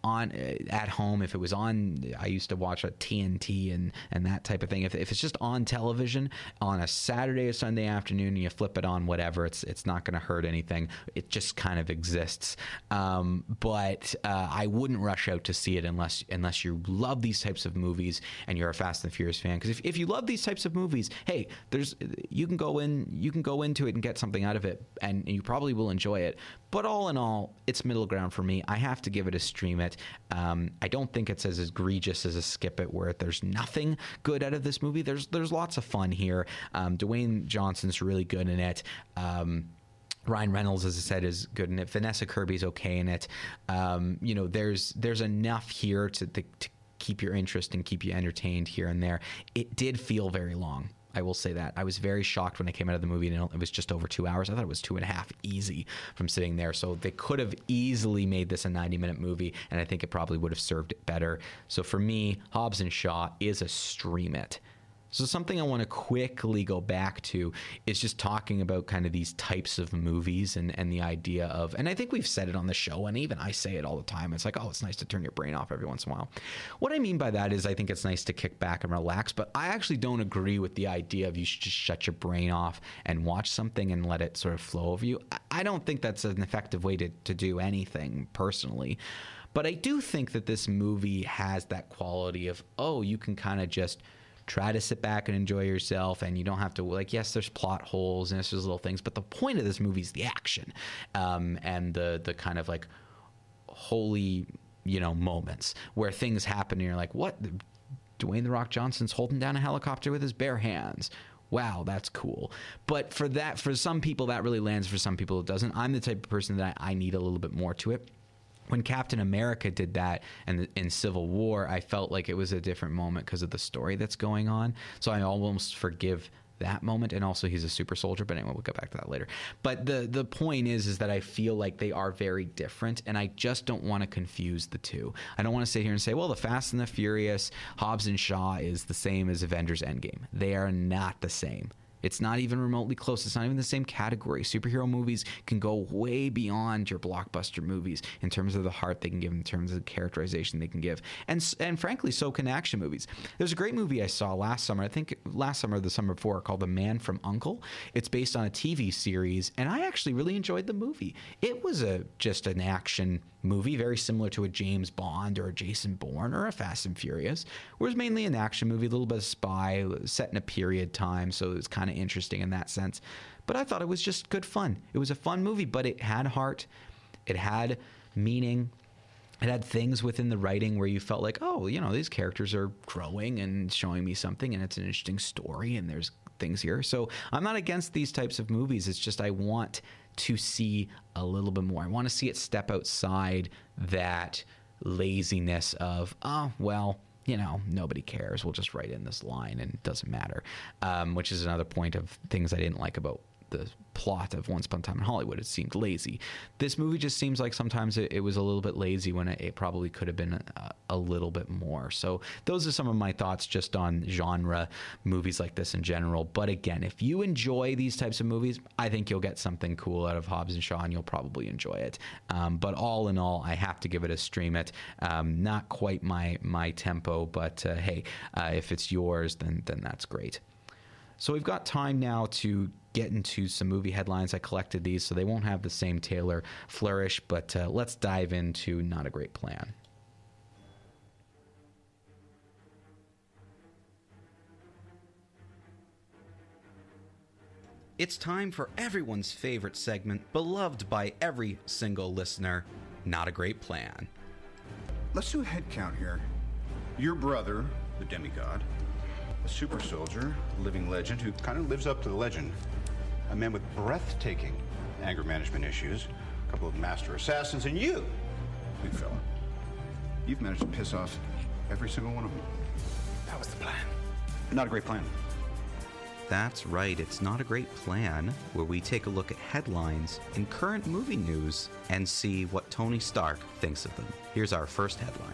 on uh, at home if it was on i used to watch a tnt and and that type of thing. If, if it's just on television on a saturday or sunday afternoon and you flip it on whatever it's it's not going to hurt anything. It just kind of exists. Um, but uh, i wouldn't rush out to see it unless unless you love these types of movies and you're a fast and furious fan. Because if, if you love these types of movies hey there's you can go in you can go into it and get something out of it and, and you probably will enjoy it. But all in all, it's middle ground for me. I have to give it a stream it. Um, I don't think it's as egregious as a skip it, where there's nothing good out of this movie. There's there's lots of fun here. Um, Dwayne Johnson's really good in it. Um, Ryan Reynolds, as I said, is good in it. Vanessa Kirby's okay in it. Um, you know, there's there's enough here to, to to keep your interest and keep you entertained here and there. It did feel very long. I will say that. I was very shocked when I came out of the movie and it was just over two hours. I thought it was two and a half easy from sitting there. So they could have easily made this a 90 minute movie, and I think it probably would have served it better. So for me, Hobbs and Shaw is a stream it. So something I want to quickly go back to is just talking about kind of these types of movies and, and the idea of and I think we've said it on the show and even I say it all the time. It's like, oh, it's nice to turn your brain off every once in a while. What I mean by that is I think it's nice to kick back and relax, but I actually don't agree with the idea of you should just shut your brain off and watch something and let it sort of flow over you. I- don't think that's an effective way to, to do anything personally. But I do think that this movie has that quality of, oh, you can kind of just try to sit back and enjoy yourself and you don't have to like yes there's plot holes and there's little things but the point of this movie is the action um, and the the kind of like holy you know moments where things happen and you're like what? Dwayne the rock johnson's holding down a helicopter with his bare hands. Wow that's cool. But for that for some people that really lands. For some people it doesn't. I'm the type of person that i, I need a little bit more to it when Captain America did that and in Civil War, I felt like it was a different moment because of the story that's going on. So I almost forgive that moment and also he's a super soldier but anyway we'll get back to that later. But the the point is is that i feel like they are very different and i just don't want to confuse the two. I don't want to sit here and say well the fast and the furious hobbs and shaw is the same as avengers endgame. They are not the same it's not even remotely close. It's not even the same category. Superhero movies can go way beyond your blockbuster movies in terms of the heart they can give, in terms of the characterization they can give, and and frankly, so can action movies. There's a great movie I saw last summer. I think last summer, or the summer before, called The Man from Uncle. It's based on a TV series, and I actually really enjoyed the movie. It was a just an action movie, very similar to a James Bond or a Jason Bourne or a Fast and Furious. Whereas mainly an action movie, a little bit of spy, set in a period time, so it was kind of interesting in that sense. But I thought it was just good fun. It was a fun movie, but it had heart, it had meaning. It had things within the writing where you felt like, oh, you know, these characters are growing and showing me something, and it's an interesting story, and there's things here. So I'm not against these types of movies. It's just I want to see a little bit more. I want to see it step outside that laziness of, oh, well, you know, nobody cares. We'll just write in this line and it doesn't matter. Um, which is another point of things I didn't like about the plot of Once Upon a Time in Hollywood. It seemed lazy. This movie just seems like sometimes it, it was a little bit lazy when it, it probably could have been a, a little bit more. So those are some of my thoughts just on genre movies like this in general. But again, if you enjoy these types of movies, I think you'll get something cool out of Hobbs and Shaw, and you'll probably enjoy it. Um, but all in all, I have to give it a stream. It um, not quite my my tempo, but uh, hey, uh, if it's yours, then then that's great. So we've got time now to get into some movie headlines. I collected these, so they won't have the same Taylor flourish, but uh, let's dive into Not a Great Plan. It's time for everyone's favorite segment, beloved by every single listener Not a Great Plan. Let's do a head count here. Your brother, the demigod, a super soldier, a living legend who kind of lives up to the legend, a man with breathtaking anger management issues, a couple of master assassins, and you, big fella. You've managed to piss off every single one of them. That was the plan. Not a great plan. That's right, it's not a great plan, where we take a look at headlines in current movie news and see what Tony Stark thinks of them. Here's our first headline.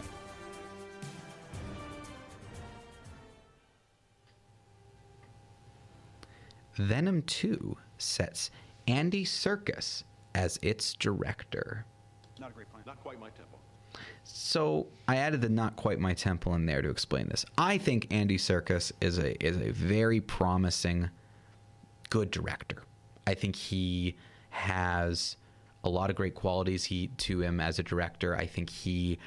Venom 2 sets Andy Serkis as its director. Not a great plan. Not quite my tempo. So I added the not quite my temple in there to explain this. I think Andy Serkis is a is a very promising, good director. I think he has a lot of great qualities he to him as a director. I think he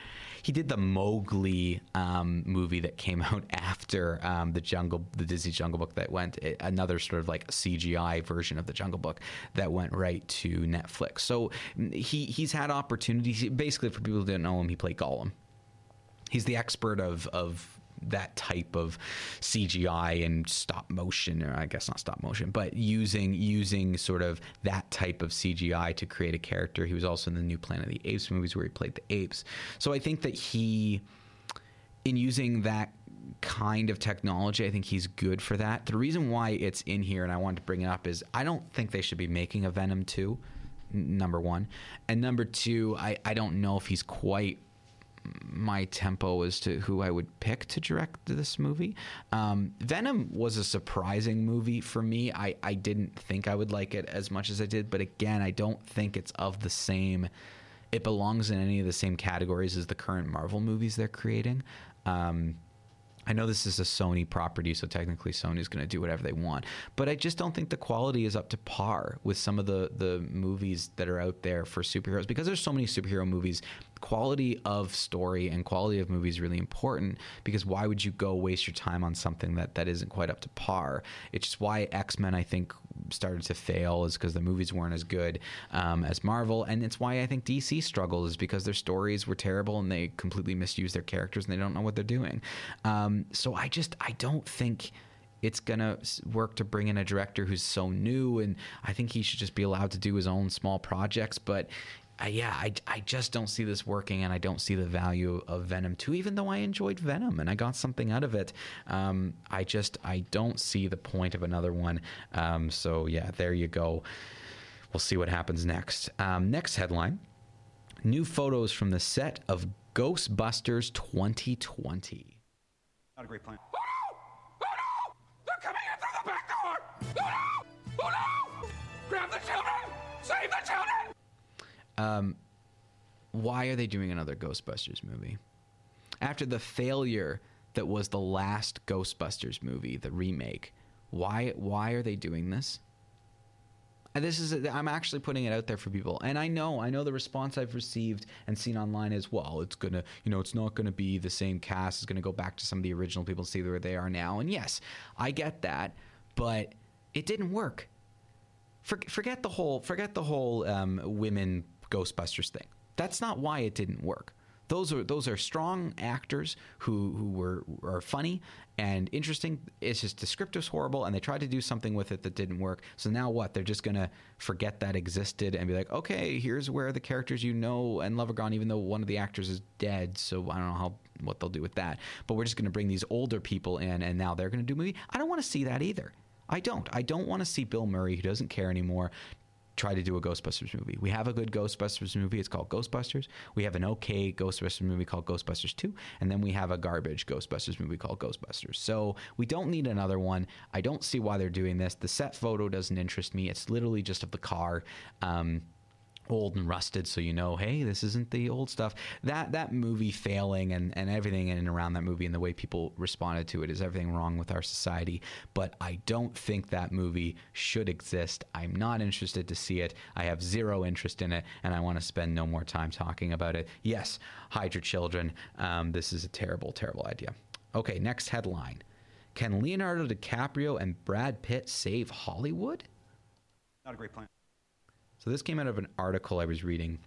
he did the Mowgli um, movie that came out after um, the Jungle the Disney Jungle Book that went eh, another sort of like CGI version of the Jungle Book that went right to Netflix. So mm, he he's had opportunities. Basically, for people who didn't know him, he played Gollum he's the expert of of that type of CGI and stop motion, or I guess not stop motion, but using using sort of that type of CGI to create a character. He was also in the new Planet of the Apes movies where he played the apes. So I think that he, in using that kind of technology, I think he's good for that. The reason why it's in here and I wanted to bring it up is I don't think they should be making a Venom 2, n- number one. And number two, I, I don't know if he's quite my tempo as to who I would pick to direct this movie. Um, Venom was a surprising movie for me. I, I didn't think I would like it as much as I did, but again, I don't think it's of the same. It belongs in any of the same categories as the current Marvel movies they're creating. Um, I know this is a Sony property, so technically Sony's going to do whatever they want. But I just don't think the quality is up to par with some of the the movies that are out there for superheroes because there's so many superhero movies. Quality of story and quality of movie is really important because why would you go waste your time on something that that isn't quite up to par? It's just why X Men I think started to fail is because the movies weren't as good um, as Marvel, and it's why I think DC struggled is because their stories were terrible and they completely misused their characters and they don't know what they're doing. Um, so I just I don't think it's gonna work to bring in a director who's so new, and I think he should just be allowed to do his own small projects. But uh, yeah, I, I just don't see this working, and I don't see the value of Venom 2, even though I enjoyed Venom and I got something out of it. Um, I just I don't see the point of another one. Um, so yeah, there you go. We'll see what happens next. Um, next headline: New photos from the set of Ghostbusters 2020. Not a great plan. Oh no! Oh no! They're coming in through the back door! Oh no! Oh no! Grab the children! Save the children! Why are they doing another Ghostbusters movie? After the failure that was the last Ghostbusters movie, the remake, why why are they doing this? This is I'm actually putting it out there for people. And I know, I know the response I've received and seen online is, well, it's to, you know, it's not to be the same cast. It's to go back to some of the original people and see where they are now. And yes, I get that, but it didn't work. For, forget the whole forget the whole um, women Ghostbusters thing. That's not why it didn't work. Those are those are strong actors who who were are funny and interesting. It's just the script was horrible, and they tried to do something with it that didn't work. So now what? They're just gonna forget that existed and be like, okay, here's where the characters you know and love are gone, even though one of the actors is dead. So I don't know how what they'll do with that. But we're just gonna bring these older people in, and now they're gonna do movie. I don't want to see that either. I don't. I don't want to see Bill Murray, who doesn't care anymore, try to do a Ghostbusters movie. We have a good Ghostbusters movie. It's called Ghostbusters. We have an okay Ghostbusters movie called Ghostbusters 2. And then we have a garbage Ghostbusters movie called Ghostbusters. So we don't need another one. I don't see why they're doing this. The set photo doesn't interest me. It's literally just of the car. Um, old and rusted so you know hey this isn't the old stuff. That that movie failing and and everything in and around that movie and the way people responded to it is everything wrong with our society. But i don't think that movie should exist. I'm not interested to see it. I have zero interest in it and i want to spend no more time talking about it. Yes hide your children. Um, this is a terrible terrible idea. Okay next headline. Can leonardo dicaprio and brad pitt save hollywood? Not a great plan. So this came out of an article I was reading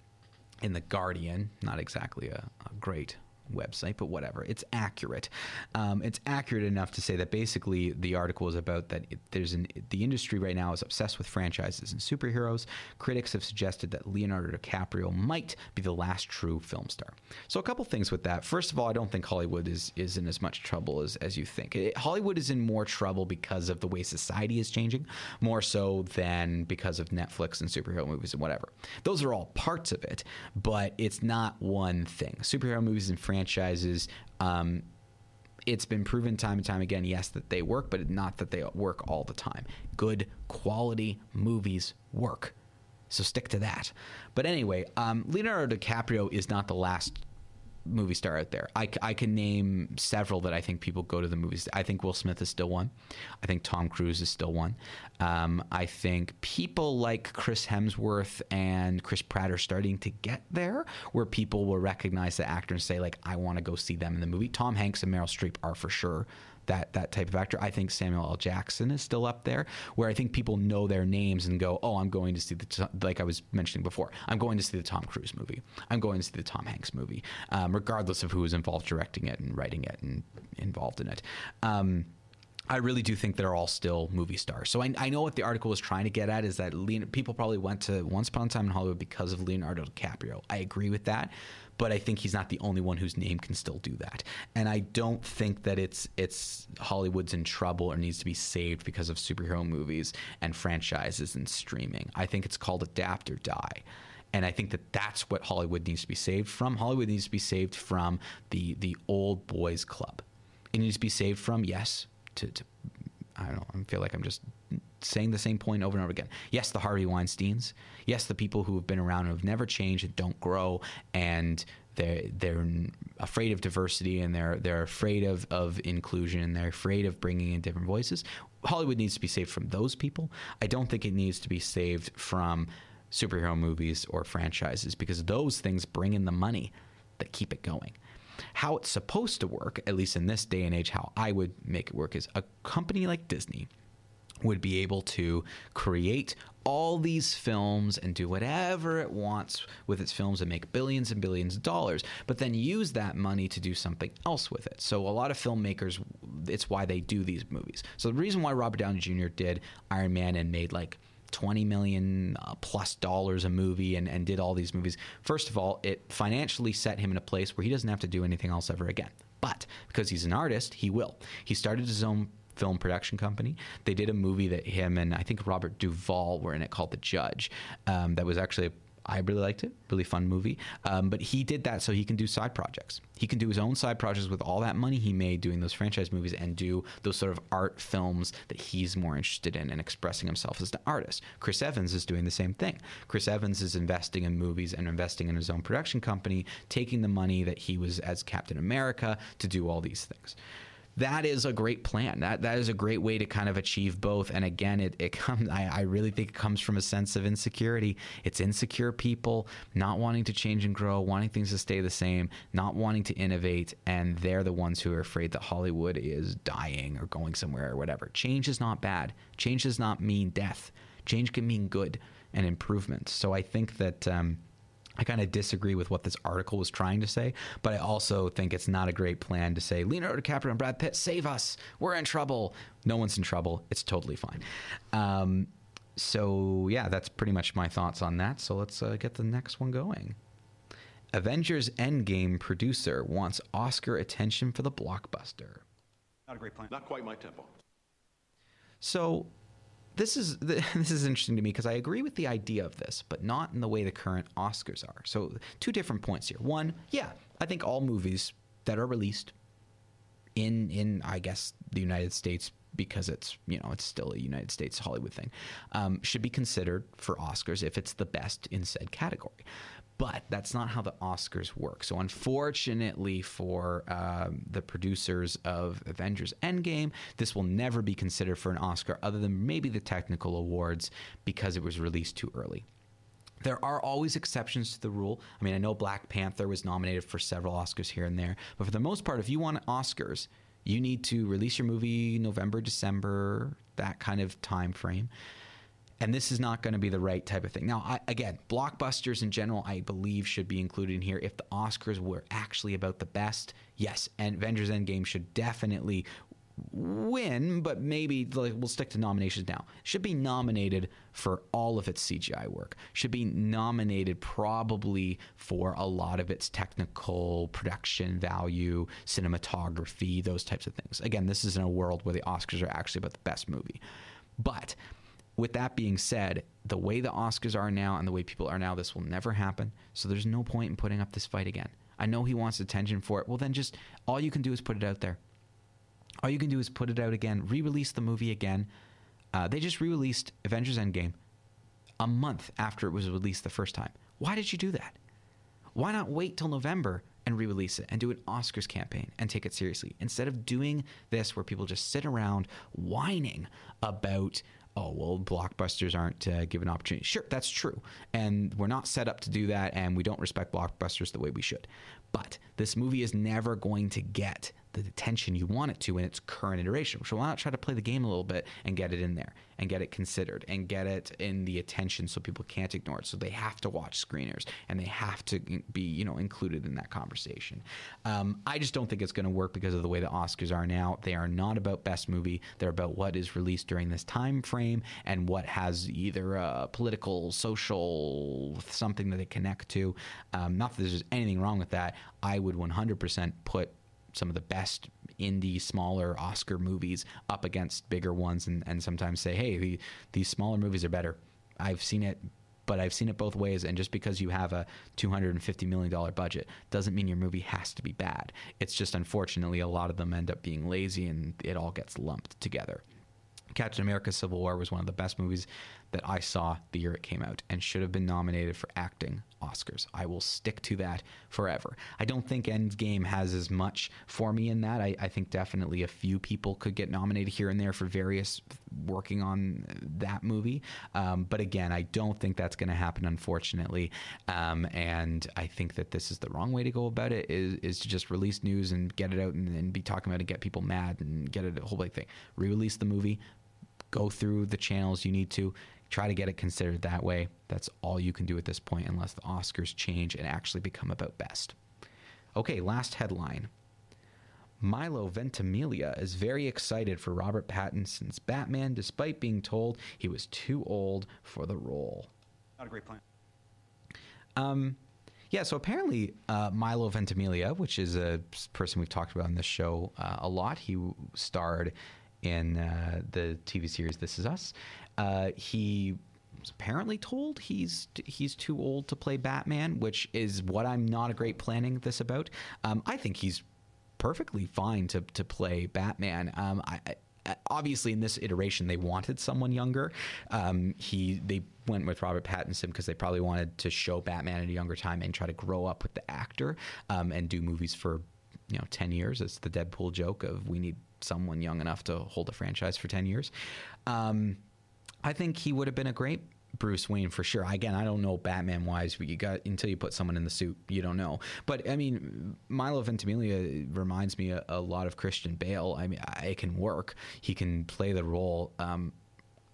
in the Guardian, not exactly a, a great website, but whatever. It's accurate. Um, it's accurate enough to say that basically the article is about that it, there's an the industry right now is obsessed with franchises and superheroes. Critics have suggested that Leonardo DiCaprio might be the last true film star. So a couple things with that. First of all, I don't think Hollywood is is in as much trouble as as you think. It- Hollywood is in more trouble because of the way society is changing, more so than because of Netflix and superhero movies and whatever. Those are all parts of it, but it's not one thing. Superhero movies and franchises. Um, it's been proven time and time again, yes, that they work, but not that they work all the time. Good quality movies work. So stick to that. But anyway, um, Leonardo DiCaprio is not the last movie star out there. I, I can name several that I think people go to the movies. I think Will Smith is still one. I think Tom Cruise is still one. Um, I think people like Chris Hemsworth and Chris Pratt are starting to get there, where people will recognize the actor and say like, I want to go see them in the movie. Tom Hanks and Meryl Streep are for sure that that type of actor. I think Samuel L. Jackson is still up there, where I think people know their names and go, "Oh, I'm going to see the like I was mentioning before. I'm going to see the Tom Cruise movie. I'm going to see the Tom Hanks movie, um, regardless of who is involved directing it and writing it and involved in it." Um, I really do think they're all still movie stars. So I, I know what the article was trying to get at is that Leon, people probably went to Once Upon a Time in Hollywood because of Leonardo DiCaprio. I agree with that, but I think he's not the only one whose name can still do that. And I don't think that it's it's Hollywood's in trouble or needs to be saved because of superhero movies and franchises and streaming. I think it's called adapt or die. And I think that that's what Hollywood needs to be saved from. Hollywood needs to be saved from the the old boys club. It needs to be saved from yes to, to I don't know. I feel like I'm just saying the same point over and over again. Yes, the Harvey Weinstein's. Yes, the people who have been around have never changed and don't grow, and they're they're afraid of diversity and they're they're afraid of of inclusion and they're afraid of bringing in different voices. Hollywood needs to be saved from those people. I don't think it needs to be saved from superhero movies or franchises because those things bring in the money that keep it going how it's supposed to work, at least in this day and age, how I would make it work is a company like Disney would be able to create all these films and do whatever it wants with its films and make billions and billions of dollars, but then use that money to do something else with it. So a lot of filmmakers, it's why they do these movies. So the reason why Robert Downey Jr. did Iron Man and made like 20 million uh, plus dollars a movie and, and did all these movies. First of all, it financially set him in a place where he doesn't have to do anything else ever again. But because he's an artist, he will. He started his own film production company. They did a movie that him and I think Robert Duvall were in it called The Judge. Um, that was actually I really liked it, really fun movie. Um, but he did that so he can do side projects. He can do his own side projects with all that money he made doing those franchise movies and do those sort of art films that he's more interested in and expressing himself as an artist. Chris Evans is doing the same thing. Chris Evans is investing in movies and investing in his own production company, taking the money that he was as Captain America to do all these things that is a great plan. That that is a great way to kind of achieve both. And again, it, it comes. I, I really think it comes from a sense of insecurity. It's insecure people not wanting to change and grow, wanting things to stay the same, not wanting to innovate, and they're the ones who are afraid that Hollywood is dying or going somewhere or whatever. Change is not bad. Change does not mean death. Change can mean good and improvement. So I think that. Um, I kind of disagree with what this article was trying to say, but I also think it's not a great plan to say Leonardo DiCaprio and Brad Pitt save us. We're in trouble. No one's in trouble. It's totally fine. Um, so yeah, that's pretty much my thoughts on that. So let's uh, get the next one going. Avengers Endgame producer wants Oscar attention for the blockbuster. Not a great plan. Not quite my tempo. So this is this is interesting to me because I agree with the idea of this, but not in the way the current Oscars are. So two different points here. One, yeah, I think all movies that are released in in I guess the United States because it's you know it's still a United States Hollywood thing um, should be considered for Oscars if it's the best in said category. But that's not how the Oscars work. So, unfortunately for um, the producers of Avengers Endgame, this will never be considered for an Oscar other than maybe the technical awards because it was released too early. There are always exceptions to the rule. I mean, I know Black Panther was nominated for several Oscars here and there, but for the most part, if you want Oscars, you need to release your movie November, December, that kind of time frame. And this is not going to be the right type of thing. Now, I, again, blockbusters in general, I believe, should be included in here. If the Oscars were actually about the best, yes, and Avengers Endgame should definitely win, but maybe like we'll stick to nominations now. Should be nominated for all of its CGI work. Should be nominated probably for a lot of its technical production value, cinematography, those types of things. Again, this is in a world where the Oscars are actually about the best movie. But with that being said, the way the Oscars are now and the way people are now, this will never happen. So there's no point in putting up this fight again. I know he wants attention for it. Well, then just all you can do is put it out there. All you can do is put it out again, re-release the movie again. Uh, they just re-released Avengers Endgame a month after it was released the first time. Why did you do that? Why not wait till November and re-release it and do an Oscars campaign and take it seriously instead of doing this where people just sit around whining about oh well blockbusters aren't uh, given opportunity. Sure that's true. And we're not set up to do that and we don't respect blockbusters the way we should. But this movie is never going to get the attention you want it to in its current iteration. So why not try to play the game a little bit and get it in there and get it considered and get it in the attention so people can't ignore it. So they have to watch screeners and they have to be you know included in that conversation. Um, I just don't think it's going to work because of the way the Oscars are now. They are not about best movie. They're about what is released during this time frame and what has either a political, social something that they connect to. Um, not that there's anything wrong with that. I would 100% put some of the best indie smaller oscar movies up against bigger ones and, and sometimes say hey the, these smaller movies are better. I've seen it but i've seen it both ways. And just because you have a $250 million budget doesn't mean your movie has to be bad. It's just unfortunately a lot of them end up being lazy and it all gets lumped together. Captain America Civil War was one of the best movies that I saw the year it came out and should have been nominated for acting Oscars. I will stick to that forever. I don't think Endgame has as much for me in that. I, I think definitely a few people could get nominated here and there for various working on that movie. Um, but again, I don't think that's going to happen, unfortunately. Um, and I think that this is the wrong way to go about it is, is to just release news and get it out and, and be talking about it and get people mad and get it a whole big thing. Re-release the movie, go through the channels you need to try to get it considered that way that's all you can do at this point unless the oscars change and actually become about best okay last headline Milo Ventimiglia is very excited for Robert Pattinson's Batman despite being told he was too old for the role. Not a great plan. Um, yeah, so apparently uh, Milo Ventimiglia, which is a person we've talked about in this show uh, a lot, he starred in uh, the TV series This Is Us. Uh, he was apparently told he's he's too old to play Batman, which is what I'm not a great planning this about. Um, I think he's perfectly fine to to play Batman. Um, I, I obviously in this iteration they wanted someone younger. Um, he they went with Robert Pattinson because they probably wanted to show Batman at a younger time and try to grow up with the actor um, and do movies for you know 10 years it's the deadpool joke of we need someone young enough to hold a franchise for 10 years um, i think he would have been a great bruce wayne for sure. Again i don't know batman wise but you got until you put someone in the suit you don't know. But i mean milo ventimiglia reminds me a, a lot of christian bale. I mean it can work. He can play the role. Um,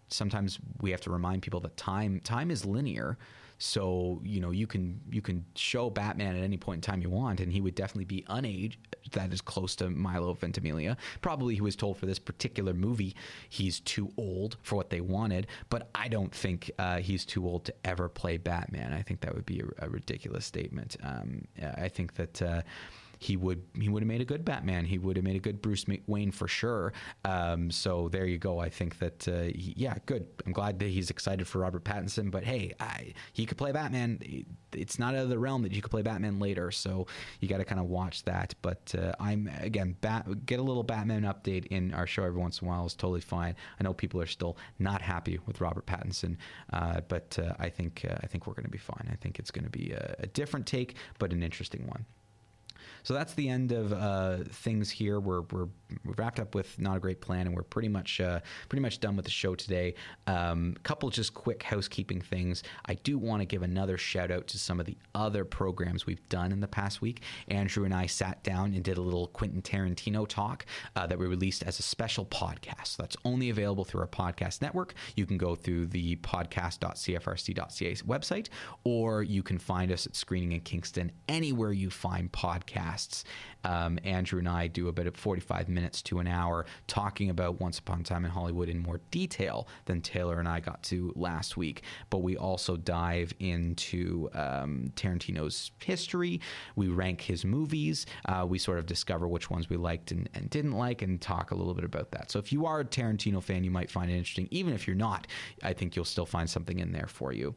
sometimes we have to remind people that time time is linear so you know you can you can show Batman at any point in time you want, and he would definitely be unaged. That is close to Milo Ventimiglia. Probably he was told for this particular movie he's too old for what they wanted, but I don't think uh, he's too old to ever play Batman. I think that would be a, a ridiculous statement. Um, I think that. Uh, he would he would have made a good Batman. He would have made a good Bruce Wayne for sure. Um, so there you go. I think that uh, yeah, good. I'm glad that he's excited for Robert Pattinson. But hey, I, he could play Batman. It's not out of the realm that you could play Batman later. So you got to kind of watch that. But uh, I'm again bat, get a little Batman update in our show every once in a while is totally fine. I know people are still not happy with Robert Pattinson, uh, but uh, I think uh, I think we're going to be fine. I think it's going to be a, a different take, but an interesting one. So that's the end of uh, things here. We're, we're wrapped up with not a great plan, and we're pretty much uh, pretty much done with the show today. Um, couple just quick housekeeping things. I do want to give another shout out to some of the other programs we've done in the past week. Andrew and I sat down and did a little Quentin Tarantino talk uh, that we released as a special podcast. So that's only available through our podcast network. You can go through the podcast.cfrc.ca website, or you can find us at Screening in Kingston anywhere you find podcasts. Um, Andrew and I do about 45 minutes to an hour talking about Once Upon a Time in Hollywood in more detail than Taylor and I got to last week. But we also dive into um, Tarantino's history. We rank his movies. Uh, we sort of discover which ones we liked and, and didn't like and talk a little bit about that. So if you are a Tarantino fan, you might find it interesting. Even if you're not, I think you'll still find something in there for you.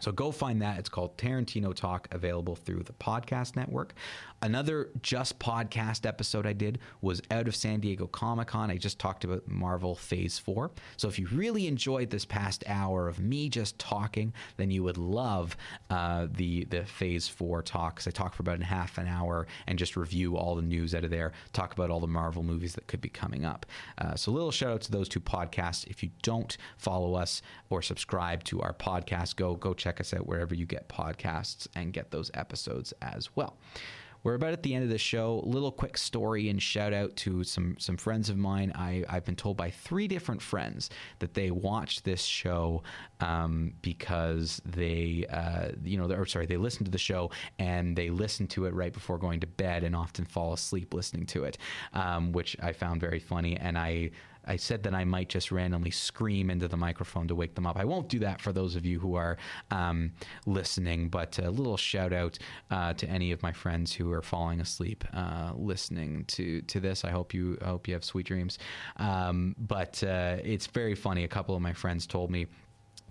So go find that. It's called Tarantino Talk, available through the podcast network. Another just podcast episode I did was out of San Diego Comic Con. I just talked about Marvel Phase 4. So if you really enjoyed this past hour of me just talking, then you would love uh, the, the Phase 4 talks. I talk for about a half an hour and just review all the news out of there, talk about all the Marvel movies that could be coming up. Uh, so little shout out to those two podcasts. If you don't follow us or subscribe to our podcast, go go check us out wherever you get podcasts and get those episodes as well. We're about at the end of the show. Little quick story and shout out to some some friends of mine. I, I've been told by three different friends that they watch this show um, because they, uh, you know, or sorry, they listen to the show and they listen to it right before going to bed and often fall asleep listening to it, um, which I found very funny. And I I said that I might just randomly scream into the microphone to wake them up. I won't do that for those of you who are um, listening, but a little shout out uh, to any of my friends who are falling asleep uh, listening to to this. I hope you I hope you have sweet dreams. Um, but uh, it's very funny. A couple of my friends told me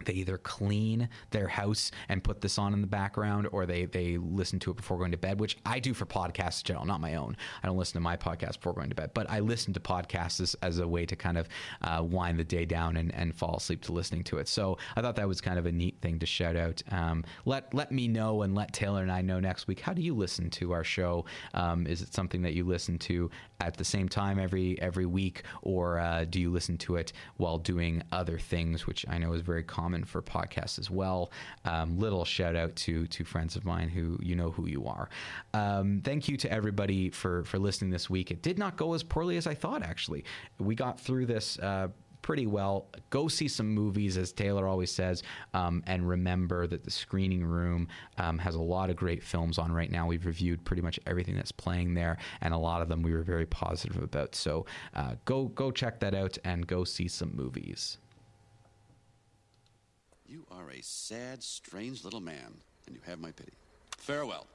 they either clean their house and put this on in the background or they they listen to it before going to bed which i do for podcasts in general not my own. I don't listen to my podcast before going to bed but i listen to podcasts as, as a way to kind of uh, wind the day down and, and fall asleep to listening to it. So i thought that was kind of a neat thing to shout out. Um, let let me know and let taylor and i know next week. How do you listen to our show? Um, is it something that you listen to at the same time every every week or uh, do you listen to it while doing other things which i know is very common for podcasts as well. Um, little shout out to to friends of mine who you know who you are. Um, thank you to everybody for for listening this week. It did not go as poorly as I thought. Actually, we got through this. Uh, pretty well. Go see some movies, as Taylor always says, um, and remember that the screening room um, has a lot of great films on right now. We've reviewed pretty much everything that's playing there, and a lot of them we were very positive about. So uh, go go check that out and go see some movies. You are a sad, strange little man, and you have my pity. Farewell.